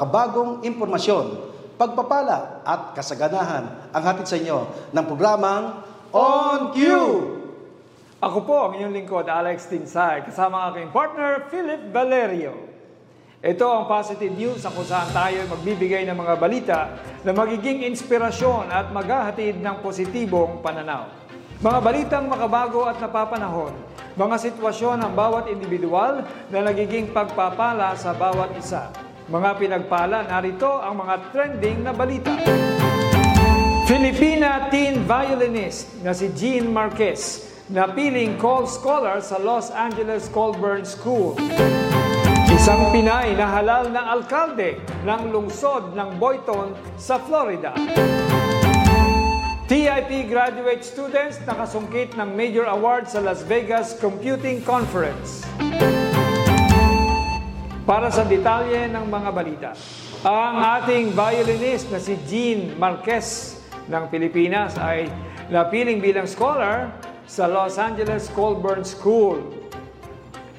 Makabagong impormasyon, pagpapala at kasaganahan ang hatid sa inyo ng programang On Cue! Ako po ang inyong lingkod, Alex Tinsay, kasama ang aking partner, Philip Valerio. Ito ang positive news kung saan tayo magbibigay ng mga balita na magiging inspirasyon at maghahatid ng positibong pananaw. Mga balitang makabago at napapanahon, mga sitwasyon ng bawat individual na nagiging pagpapala sa bawat isa. Mga pinagpala, narito ang mga trending na balita. Filipina teen violinist na si Jean Marquez napiling Cole Scholar sa Los Angeles Colburn School. Isang Pinay na halal na alkalde ng lungsod ng Boynton sa Florida. TIP graduate students nakasungkit ng major award sa Las Vegas Computing Conference. Para sa detalye ng mga balita, ang ating violinist na si Jean Marquez ng Pilipinas ay napiling bilang scholar sa Los Angeles Colburn School.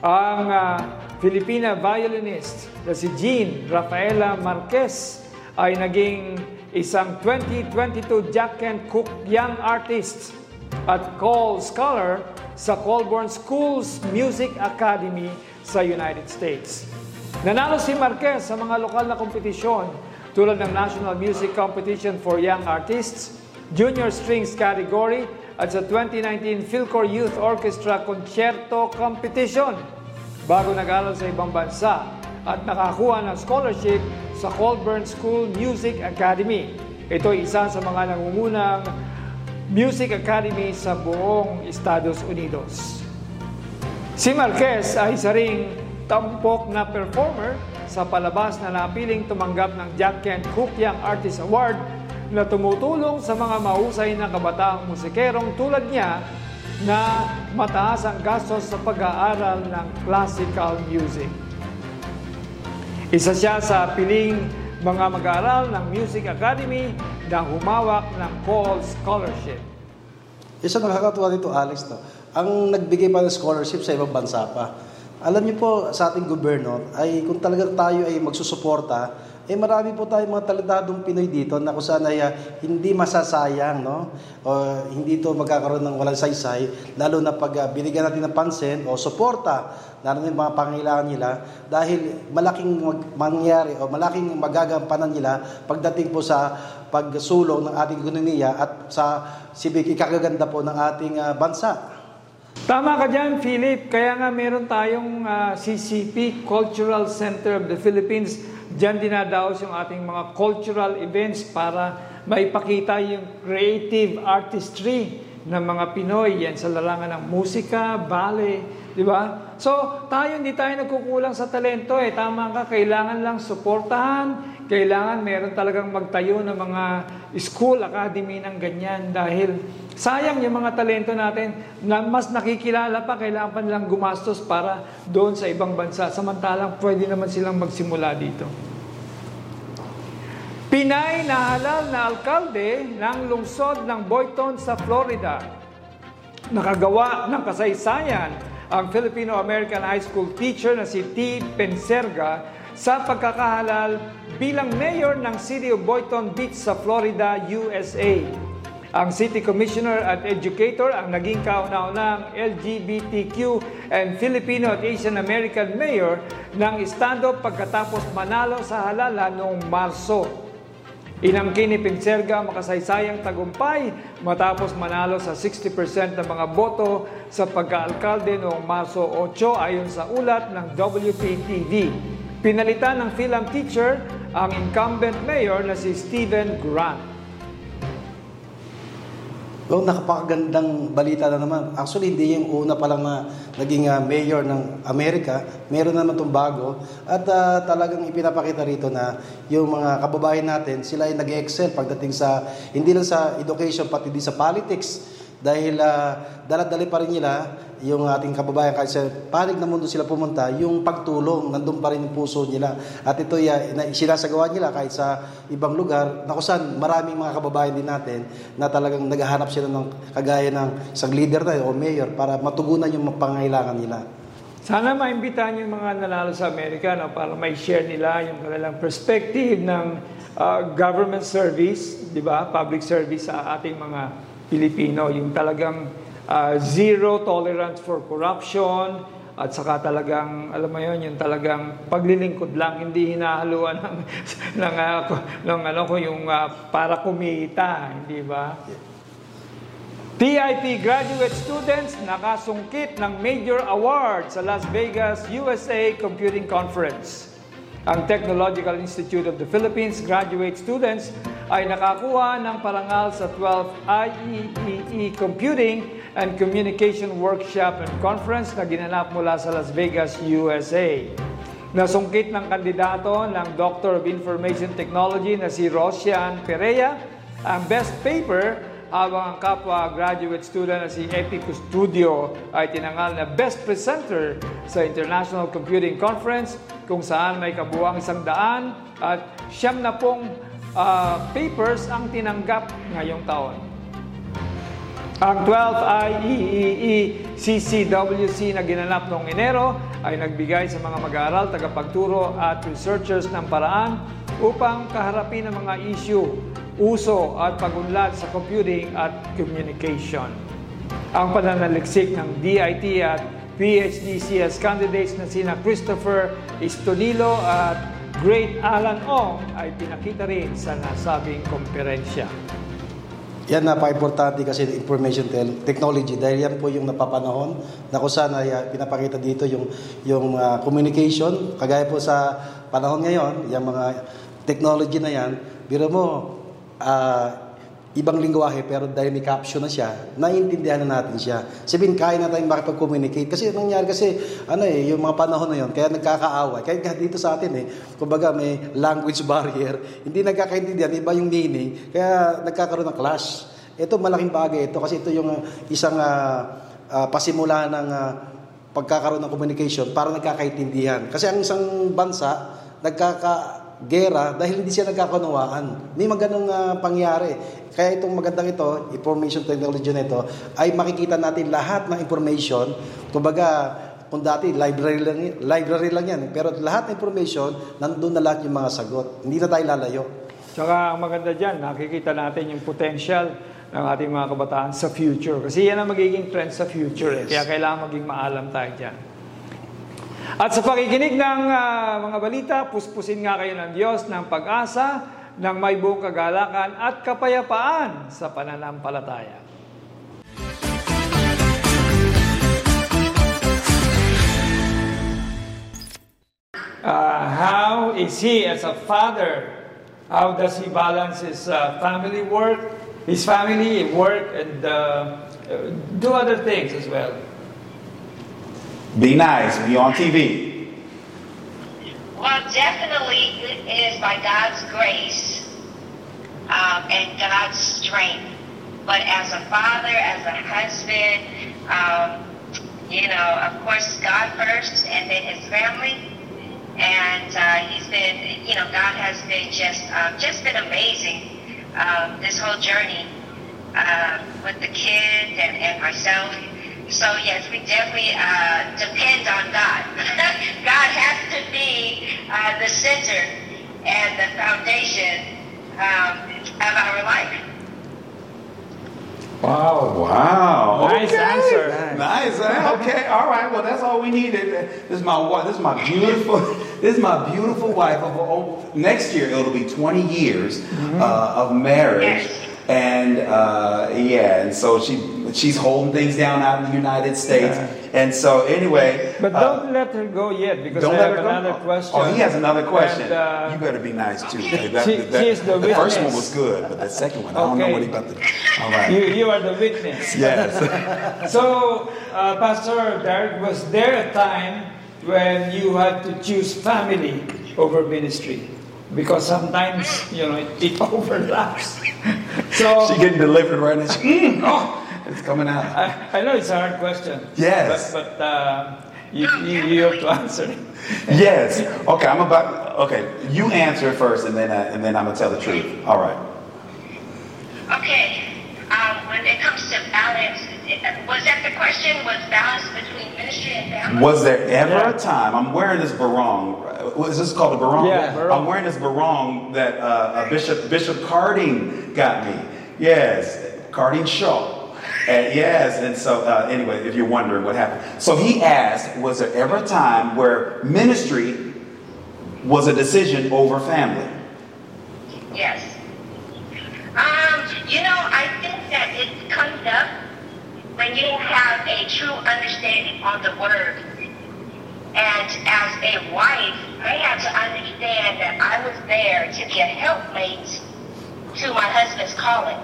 Ang uh, Filipina violinist na si Jean Rafaela Marquez ay naging isang 2022 Jack Kent Cook Young Artist at Cole Scholar sa Colburn Schools Music Academy sa United States. Nanalo si Marquez sa mga lokal na kompetisyon tulad ng National Music Competition for Young Artists, Junior Strings category at sa 2019 Philcor Youth Orchestra Concerto Competition bago nag-aral sa ibang bansa at nakakuha ng scholarship sa Colburn School Music Academy. Ito isa sa mga nangungunang music academy sa buong Estados Unidos. Si Marquez ay isa ring tampok na performer sa palabas na napiling tumanggap ng Jack Kent Young Artist Award na tumutulong sa mga mahusay na kabataang musikerong tulad niya na mataas ang gastos sa pag-aaral ng classical music. Isa siya sa piling mga mag-aaral ng Music Academy na humawak ng Cole Scholarship. Isa nakakatuwa dito, Alex, to. ang nagbigay pa ng scholarship sa ibang bansa pa. Alam niyo po, sa ating gobyerno, ay kung talagang tayo ay magsusuporta, eh marami po tayong mga talentadong Pinoy dito na kung saan ay uh, hindi masasayang, no? O hindi ito magkakaroon ng walang saysay, lalo na pag uh, binigyan natin ng pansin o suporta, lalo na mga pangailangan nila, dahil malaking mag- mangyari o malaking magagampanan nila pagdating po sa pagsulong ng ating ekonomiya at sa sibig ikakaganda po ng ating uh, bansa. Tama ka dyan, Philip. Kaya nga meron tayong uh, CCP, Cultural Center of the Philippines, Diyan dinadaos yung ating mga cultural events para maipakita yung creative artistry ng mga Pinoy. Yan sa larangan ng musika, ballet, di ba? So, tayo hindi tayo nagkukulang sa talento eh. Tama ka, kailangan lang suportahan, kailangan meron talagang magtayo ng mga school, academy ng ganyan dahil sayang yung mga talento natin na mas nakikilala pa, kailangan pa nilang gumastos para doon sa ibang bansa. Samantalang pwede naman silang magsimula dito. Pinay na halal na alkalde ng lungsod ng Boynton sa Florida. Nakagawa ng kasaysayan ang Filipino-American High School teacher na si T. Penserga sa pagkakahalal bilang mayor ng City of Boynton Beach sa Florida, USA. Ang City Commissioner at Educator ang naging kauna-unang LGBTQ and Filipino at Asian American Mayor ng estado pagkatapos manalo sa halalan noong Marso. Inangkin ni Pinserga ang makasaysayang tagumpay matapos manalo sa 60% ng mga boto sa pagkaalkalde noong Marso 8 ayon sa ulat ng WPTV. Pinalitan ng film teacher ang incumbent mayor na si Steven Grant. Oh, nakapakagandang balita na naman. Actually, hindi yung una pa lang na naging uh, mayor ng Amerika. Meron naman itong bago. At uh, talagang ipinapakita rito na yung mga kababayan natin, sila ay nag-excel pagdating sa, hindi lang sa education, pati din sa politics. Dahil uh, daladali pa rin nila yung ating kababayan kahit sa panig na mundo sila pumunta, yung pagtulong, nandun pa rin yung puso nila. At ito uh, na, sinasagawa nila kahit sa ibang lugar, na kusan maraming mga kababayan din natin na talagang naghahanap sila ng kagaya ng isang leader tayo o mayor para matugunan yung pangailangan nila. Sana maimbitahan yung mga nanalo sa Amerika no, para may share nila yung kanilang perspective ng uh, government service, di ba? Public service sa ating mga Pilipino. Yung talagang uh, zero tolerance for corruption, at saka talagang, alam mo yun, yung talagang paglilingkod lang, hindi hinahaluan ng, ng, uh, ng ano ko, yung uh, para kumita, hindi ba? TIP graduate students nakasungkit ng major award sa Las Vegas, USA Computing Conference. Ang Technological Institute of the Philippines graduate students ay nakakuha ng parangal sa 12th IEEE Computing and Communication Workshop and Conference na ginanap mula sa Las Vegas, USA. Nasungkit ng kandidato ng Doctor of Information Technology na si Rosian Perea ang best paper habang ang kapwa graduate student na si Epi Studio ay tinangal na Best Presenter sa International Computing Conference kung saan may kabuang isang daan at siyam na pong uh, papers ang tinanggap ngayong taon. Ang 12th IEEE CCWC na ginanap noong Enero ay nagbigay sa mga mag-aaral, tagapagturo at researchers ng paraan upang kaharapin ang mga issue uso at pagunlad sa computing at communication. Ang pananaliksik ng DIT at PhD CS candidates na sina Christopher Istonilo at Great Alan Ong ay pinakita rin sa nasabing komperensya. Yan napaka-importante kasi information technology dahil yan po yung napapanahon na kung saan ay uh, pinapakita dito yung, yung uh, communication. Kagaya po sa panahon ngayon, yung mga technology na yan, biro mo, uh, ibang lingwahe pero dahil may caption na siya, naiintindihan na natin siya. Sabihin, kaya na tayong makipag-communicate. Kasi nangyari kasi, ano eh, yung mga panahon na yun, kaya nagkakaaway. Kaya dito sa atin eh, kumbaga may language barrier, hindi nagkakaintindihan, iba yung meaning, kaya nagkakaroon ng clash. Ito malaking bagay ito kasi ito yung isang uh, uh, pasimula ng uh, pagkakaroon ng communication para nagkakaintindihan. Kasi ang isang bansa, nagkaka gera dahil hindi siya nagkakunawaan. May maganong uh, pangyari. Kaya itong magandang ito, information technology na ito, ay makikita natin lahat ng information. Kumbaga, kung dati library lang, library lang yan, pero lahat ng information, nandun na lahat yung mga sagot. Hindi na tayo lalayo. Tsaka ang maganda dyan, nakikita natin yung potential ng ating mga kabataan sa future. Kasi yan ang magiging trend sa future. Yes. Eh. Kaya kailangan maging maalam tayo dyan. At sa pakikinig ng uh, mga balita, puspusin nga kayo ng Diyos ng pag-asa ng may buong kagalakan at kapayapaan sa pananampalataya. Uh, how is he as a father? How does he balance his uh, family work, his family work, and uh, do other things as well? Be nice. Be on TV. Well, definitely it is by God's grace um, and God's strength. But as a father, as a husband, um, you know, of course, God first and then his family. And uh, he's been, you know, God has been just, um, just been amazing um, this whole journey uh, with the kids and, and myself. So yes, we definitely uh, depend on God. God has to be uh, the center and the foundation um, of our life. Wow! Wow! Nice okay. answer. Nice. Okay. All right. Well, that's all we needed. This is my wife. This is my beautiful. This is my beautiful wife. Oh, next year it'll be 20 years mm-hmm. uh, of marriage. Yes. And uh, yeah, and so she she's holding things down out in the United States. Yeah. And so anyway, but don't uh, let her go yet because don't I have another question. Oh, he has another question. And, uh, you better be nice too. That, she, that, she is the, the first one was good, but the second one, I don't know what he about to. All right, you, you are the witness. Yes. so, uh, Pastor Darrick, was there a time when you had to choose family over ministry? Because sometimes you know it, it overlaps. so she getting delivered right now. Mm, oh, it's coming out. I, I, know it's a hard question. Yes, but, but uh, you, you, you, have to answer. yes. Okay, I'm about. Okay, you answer first, and then uh, and then I'm gonna tell the truth. All right. Okay. Um, when it comes to balance, was that the question? Was balance between ministry and family. Was there ever Yeah. a time? I'm wearing this barong. What is this called a barong? Yeah, barong. I'm wearing this barong that uh, uh, Bishop Bishop Carding got me. Yes, Carding Shaw. And yes, and so uh, anyway, if you're wondering what happened, so he asked, was there ever a time where ministry was a decision over family? Yes. Um, you know, I think that it comes up when you have a true understanding on the word. And as a wife, I had to understand that I was there to be a helpmate to my husband's calling.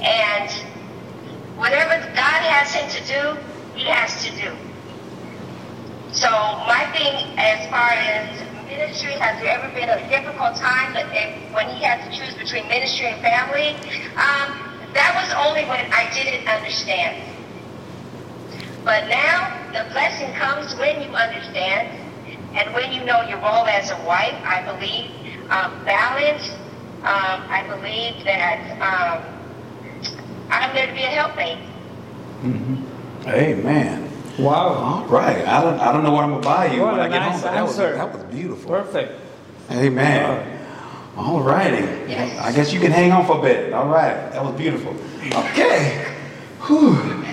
And whatever God has him to do, he has to do. So my thing as far as ministry, has there ever been a difficult time when he had to choose between ministry and family? Um, that was only when I didn't understand. But now the blessing comes when you understand and when you know your role as a wife. I believe um, balance. Um, I believe that um, I'm there to be a helpmate. Amen. Wow. All right. I don't I don't know what I'm gonna buy you What when a I get nice home, but that was that was beautiful. Perfect. Amen. All righty. Yes. I guess you can hang on for a bit. All right. That was beautiful. Okay. Whew.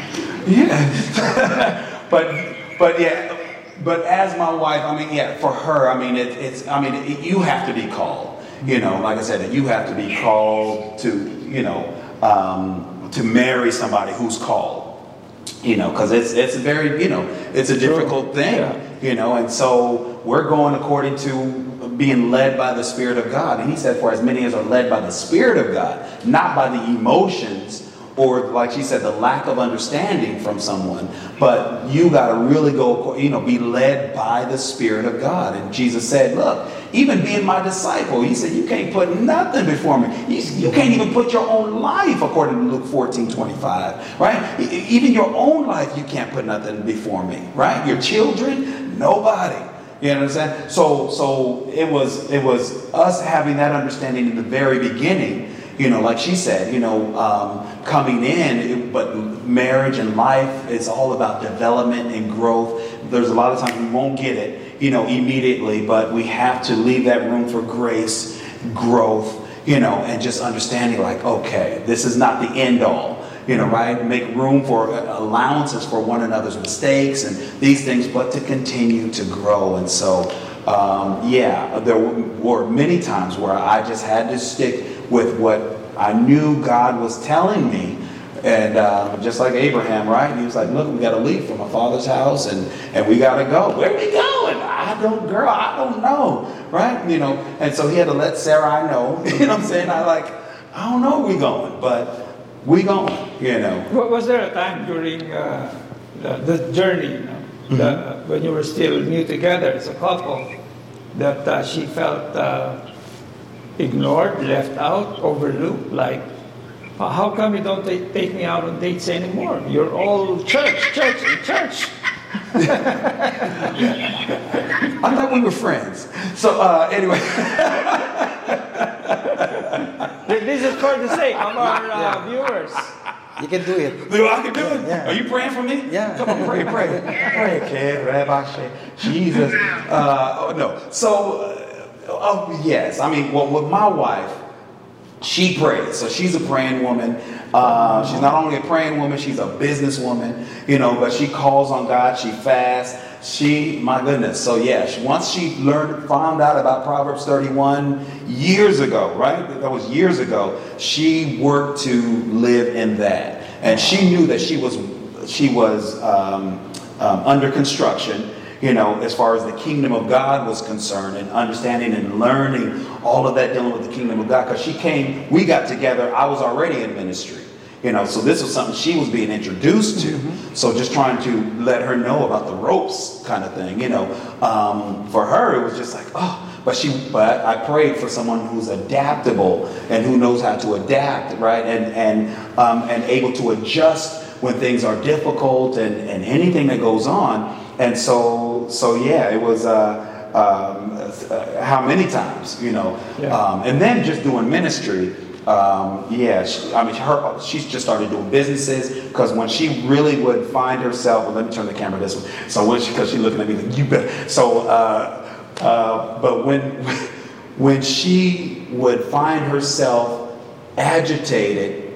Yeah. but but yeah. But as my wife, I mean, yeah, for her, I mean, it, it's, I mean, it, you have to be called. You know, like I said, you have to be called to, you know, um, to marry somebody who's called. You know, because it's it's a very, you know, it's a difficult thing Yeah. you know and so we're going according to being led by the spirit of god. And he said for as many as are led by the spirit of god not by the emotions or like she said the lack of understanding from someone but you got to really go you know be led by the spirit of god. And jesus said look even being my disciple he said you can't put nothing before me. You, can't even put your own life according to luke 14 25 right? Even your own life you can't put nothing before me right? Your children nobody you know what I'm saying? So so it was it was us having that understanding in the very beginning. You know, like she said, you know, um, coming in, it, but marriage and life, is all about development and growth. There's a lot of times we won't get it, you know, immediately, but we have to leave that room for grace, growth, you know, and just understanding like, okay, this is not the end all you know, right? Make room for uh, allowances for one another's mistakes and these things, but to continue to grow. And so, um, yeah, there were many times where I just had to stick with what I knew God was telling me. And uh, just like Abraham, right? He was like, look, we got to leave from my father's house and, and we got to go. Where are we going? I don't, girl, I don't know, right? You know, and so he had to let Sarah I know, you know what I'm saying? I like, I don't know where we going, but we going, you know. Wa- Was there a time during uh, the, the journey, you know, the, when you were still new together as a couple, that uh, she felt uh, ignored, left out, overlooked? Like, "Uh, how come you don't ta- take me out on dates anymore? You're all church, church, and church. I thought we were friends. So uh, anyway, This is for the sake of our uh, viewers. You can do it. I can do it. Yeah. Are you praying for me? Yeah. Come on, pray, pray, pray, kid, Rabbi, Shay. Jesus. Uh, oh no. So, uh, oh yes. I mean, well, with my wife, she prays. So she's a praying woman. Uh, she's not only a praying woman, she's a businesswoman, you know, but she calls on God, she fasts. She, my goodness. So, yeah, once she learned, found out about Proverbs 31 years ago, right? That was years ago. She worked to live in that. And she knew that she was, she was um, um, under construction you know, as far as the kingdom of God was concerned and understanding and learning all of that dealing with the kingdom of God. Because she came, we got together, I was already in ministry. You know, so this was something she was being introduced to. So just trying to let her know about the ropes kind of thing, you know. Um, for her, it was just like, oh, but she, but I prayed for someone who's adaptable and who knows how to adapt, right? And, and, um, and able to adjust when things are difficult and, and anything that goes on. And so, so yeah, it was, uh, um, uh, how many times, you know, Yeah. um, and then just doing ministry, um, yeah, she, I mean, her, she's just started doing businesses because when she really would find herself, well, let me turn the camera this way. So when she, because she's looking at me like, you better. So, uh, uh, but when, when she would find herself agitated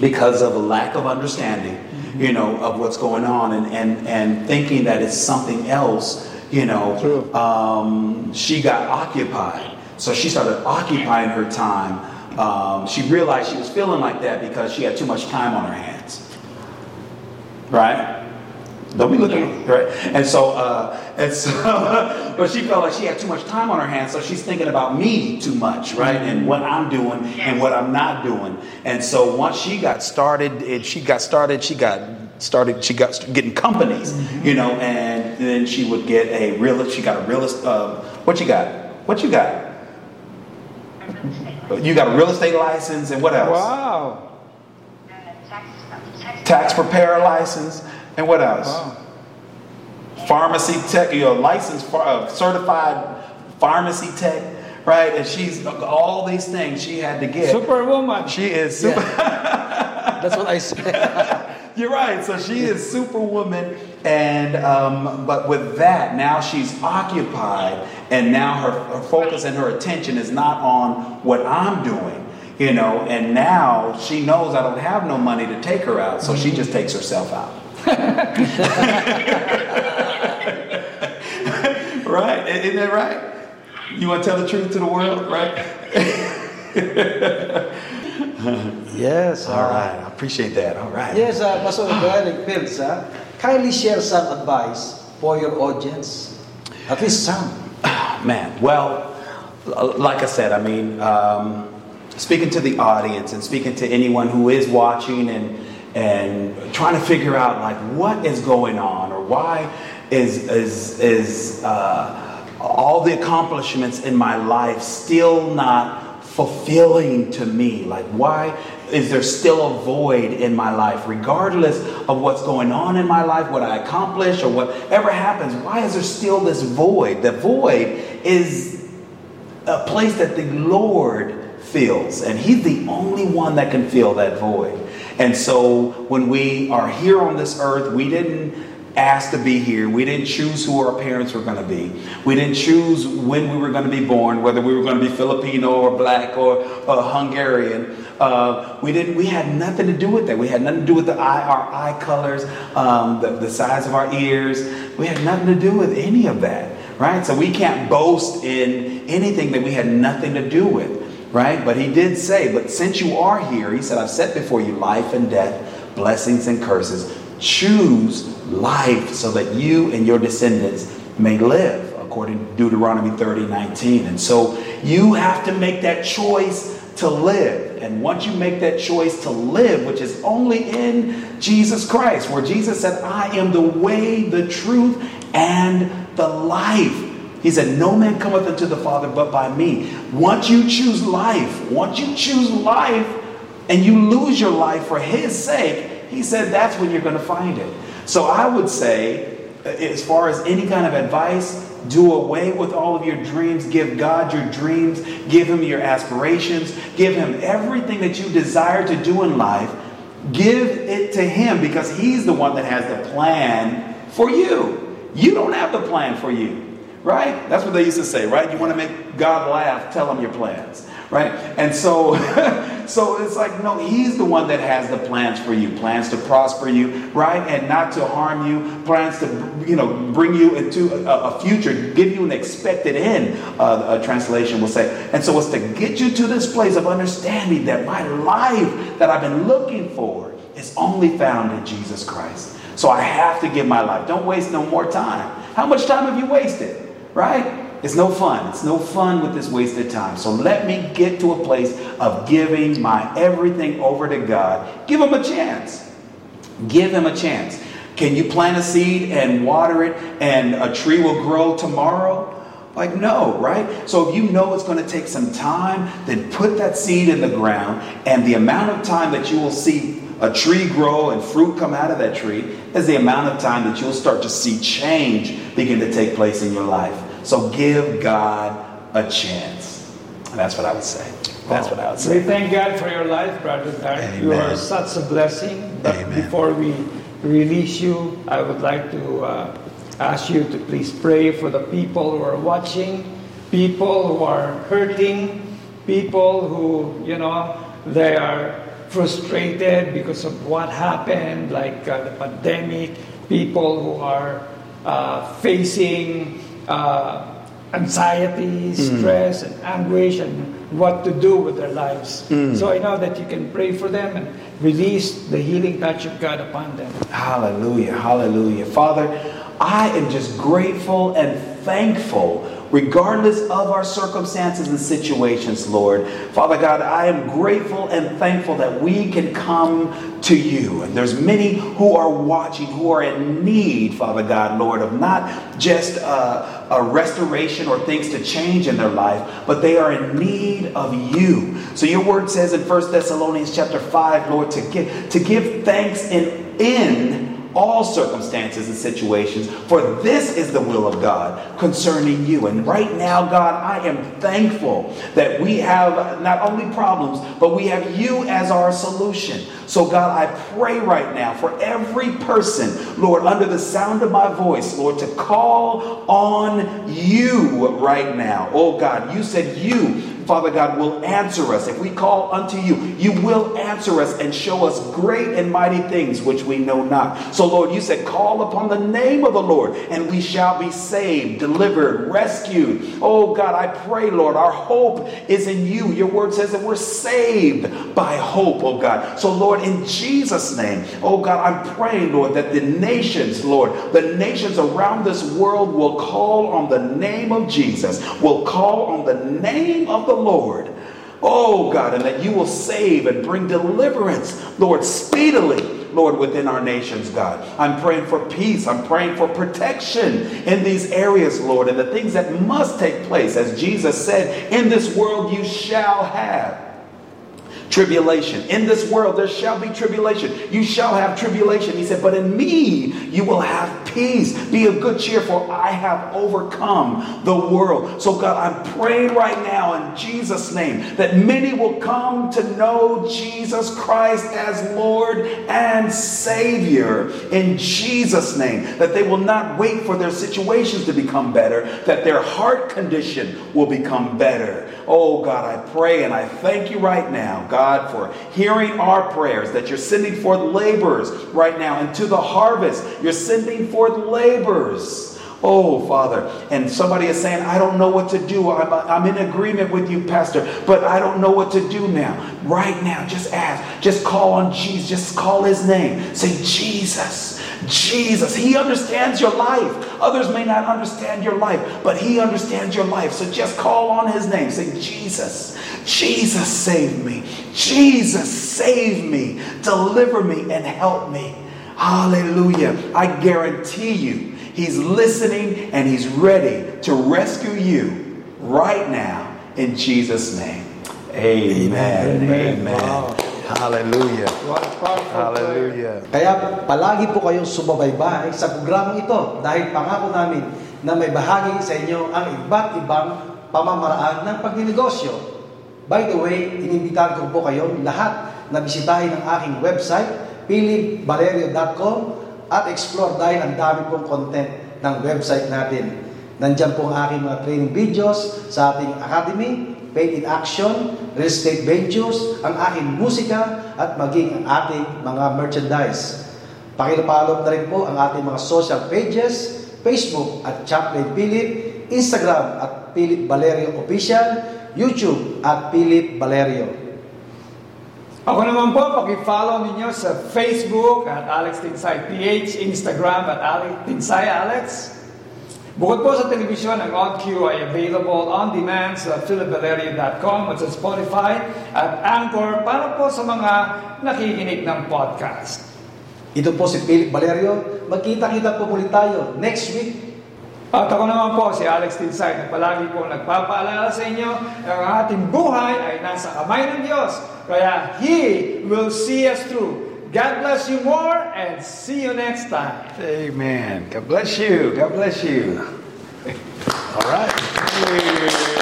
because of a lack of understanding, you know, of what's going on and, and, and thinking that it's something else, you know, um, she got occupied. So she started occupying her time. Um, she realized she was feeling like that because she had too much time on her hands. Right? Don't be looking right. And so, uh, and so, but she felt like she had too much time on her hands, so she's thinking about me too much, right? And what I'm doing and what I'm not doing. And so once she got started, it, she got started. She got started. She got getting companies, you know, and then she would get a real. She got a realist. Uh, what you got? What you got? You got a real estate license and what else? Wow. Tax, tax, Tax preparer license and what else? Wow. Pharmacy tech, you're a licensed, ph- uh, certified pharmacy tech, right? And she's all these things she had to get. Superwoman. She is super. That's what I said. You're right. So she is superwoman, and um, but with that, now she's occupied, and now her, her focus and her attention is not on what I'm doing, you know. And now she knows I don't have no money to take her out, so she just takes herself out. right? Isn't that right? You want to tell the truth to the world, right? yes. All right. I appreciate that. All right. Yes, uh, Pastor Darrick Fields, uh, kindly share some advice for your audience. At least some. Man, well, like I said, I mean, um, speaking to the audience and speaking to anyone who is watching and and trying to figure out like what is going on or why is is is uh, all the accomplishments in my life still not fulfilling to me? Like, why is there still a void in my life, regardless of what's going on in my life, what I accomplish, or whatever happens? Why is there still this void? The void is a place that the Lord fills, and He's the only one that can fill that void. And so, when we are here on this earth, we didn't ask to be here. We didn't choose who our parents were going to be. We didn't choose when we were going to be born, whether we were going to be Filipino or black or uh, Hungarian. Uh, we didn't. We had nothing to do with that. We had nothing to do with the eye, our eye colors, um, the, the size of our ears. We had nothing to do with any of that, right? So we can't boast in anything that we had nothing to do with, right? But he did say, "But since you are here, he said, I've set before you life and death, blessings and curses. Choose life so that you and your descendants may live." According to Deuteronomy 30, 19. And so you have to make that choice to live. And once you make that choice to live, which is only in Jesus Christ, where Jesus said, I am the way, the truth, and the life. He said, No man cometh unto the Father but by me. Once you choose life, once you choose life, and you lose your life for His sake, He said that's when you're going to find it. So I would say, uh, as far as any kind of advice, do away with all of your dreams. Give God your dreams. Give Him your aspirations. Give Him everything that you desire to do in life. Give it to Him because He's the one that has the plan for you. You don't have the plan for you. Right? That's what they used to say, right? You want to make God laugh, tell him your plans. Right? And so so it's like, no, he's the one that has the plans for you. Plans to prosper you, right? And not to harm you. Plans to, you know, bring you into a, a future, give you an expected end, uh, a translation will say. And so it's to get you to this place of understanding that my life that I've been looking for is only found in Jesus Christ. So I have to give my life. Don't waste no more time. How much time have you wasted? Right? It's no fun. It's no fun with this wasted time. So let me get to a place of giving my everything over to God. Give him a chance. Give him a chance. Can you plant a seed and water it and a tree will grow tomorrow? Like, no, right? So if you know it's going to take some time, then put that seed in the ground, and the amount of time that you will see a tree grow and fruit come out of that tree is the amount of time that you'll start to see change begin to take place in your life. So give God a chance. And that's what I would say. That's what I would say. We thank God for your life, Brother. You are such a blessing. But Amen. before we release you, I would like to uh, ask you to please pray for the people who are watching, people who are hurting, people who, you know, they are frustrated because of what happened, like uh, the pandemic, people who are uh, facing uh, anxiety, stress, and anguish, and what to do with their lives. So I know that you can pray for them and release the healing touch of God upon them. Hallelujah. Hallelujah. Father, I am just grateful and thankful regardless of our circumstances and situations, Lord. Father God, I am grateful and thankful that we can come to you. And there's many who are watching who are in need, Father God, Lord, of not just uh, a restoration or things to change in their life, but they are in need of you. So your word says in 1 Thessalonians chapter 5, Lord, to give to give thanks in in all circumstances and situations, for this is the will of God concerning you. And right now, God, I am thankful that we have not only problems, but we have you as our solution. So, God, I pray right now for every person, Lord, under the sound of my voice, Lord, to call on you right now. Oh, God, you said you Father God, will answer us. If we call unto you, you will answer us and show us great and mighty things which we know not. So, Lord, you said, call upon the name of the Lord, and we shall be saved, delivered, rescued. Oh, God, I pray, Lord, our hope is in you. Your word says that we're saved by hope, oh God. So, Lord, in Jesus' name, oh God, I'm praying, Lord, that the nations, Lord, the nations around this world will call on the name of Jesus, will call on the name of the Lord. Oh God, and that you will save and bring deliverance, Lord, speedily, Lord, within our nations, God. I'm praying for peace. I'm praying for protection in these areas, Lord, and the things that must take place. As Jesus said, in this world you shall have tribulation. In this world there shall be tribulation. You shall have tribulation. He said, but in me you will have peace. Be of good cheer, for I have overcome the world. So, God, I'm praying right now in Jesus' name that many will come to know Jesus Christ as Lord and Savior in Jesus' name. That they will not wait for their situations to become better, that their heart condition will become better. Oh, God, I pray and I thank you right now, God, for hearing our prayers, that you're sending forth laborers right now into the harvest. You're sending forth laborers. Oh, Father. And somebody is saying, I don't know what to do. I'm, I'm in agreement with you, Pastor, but I don't know what to do now. Right now, just ask. Just call on Jesus. Just call his name. Say, Jesus. Jesus. He understands your life. Others may not understand your life, but he understands your life. So just call on his name. Say, Jesus. Jesus, save me. Jesus, save me. Deliver me and help me. Hallelujah. I guarantee you. He's listening and he's ready to rescue you right now in Jesus' name. Amen. Amen. Amen. Wow. Hallelujah. Hallelujah. Kaya palagi po kayong sumabaybay sa programang ito dahil pangako namin na may bahagi sa inyo ang iba't ibang pamamaraan ng pagninegosyo. By the way, inimbitahan ko po kayong lahat na bisitahin ang aking website, philipvalerio.com at explore dahil ang dami pong content ng website natin. Nandyan po ang aking mga training videos sa ating academy, Paid in Action, Real Estate Ventures, ang aking musika, at maging ang ating mga merchandise. Pakilapalog na rin po ang ating mga social pages, Facebook at Chaplain Philip, Instagram at Philip Valerio Official, YouTube at Philip Valerio. Ako naman po, paki-follow ninyo sa Facebook at Alex Tinsay PH, Instagram at Alex Tinsay Alex. Bukod po sa telebisyon, ang OnQ ay available on demand sa philipvalerio.com at sa Spotify at Anchor para po sa mga nakikinig ng podcast. Ito po si Philip Valerio. Magkita-kita po muli tayo next week. At ako naman po si Alex Tinsay na palagi po nagpapaalala sa inyo na ang ating buhay ay nasa kamay ng Diyos. Kaya uh, He will see us through. God bless you more and see you next time. Amen. God bless you. God bless you. All right.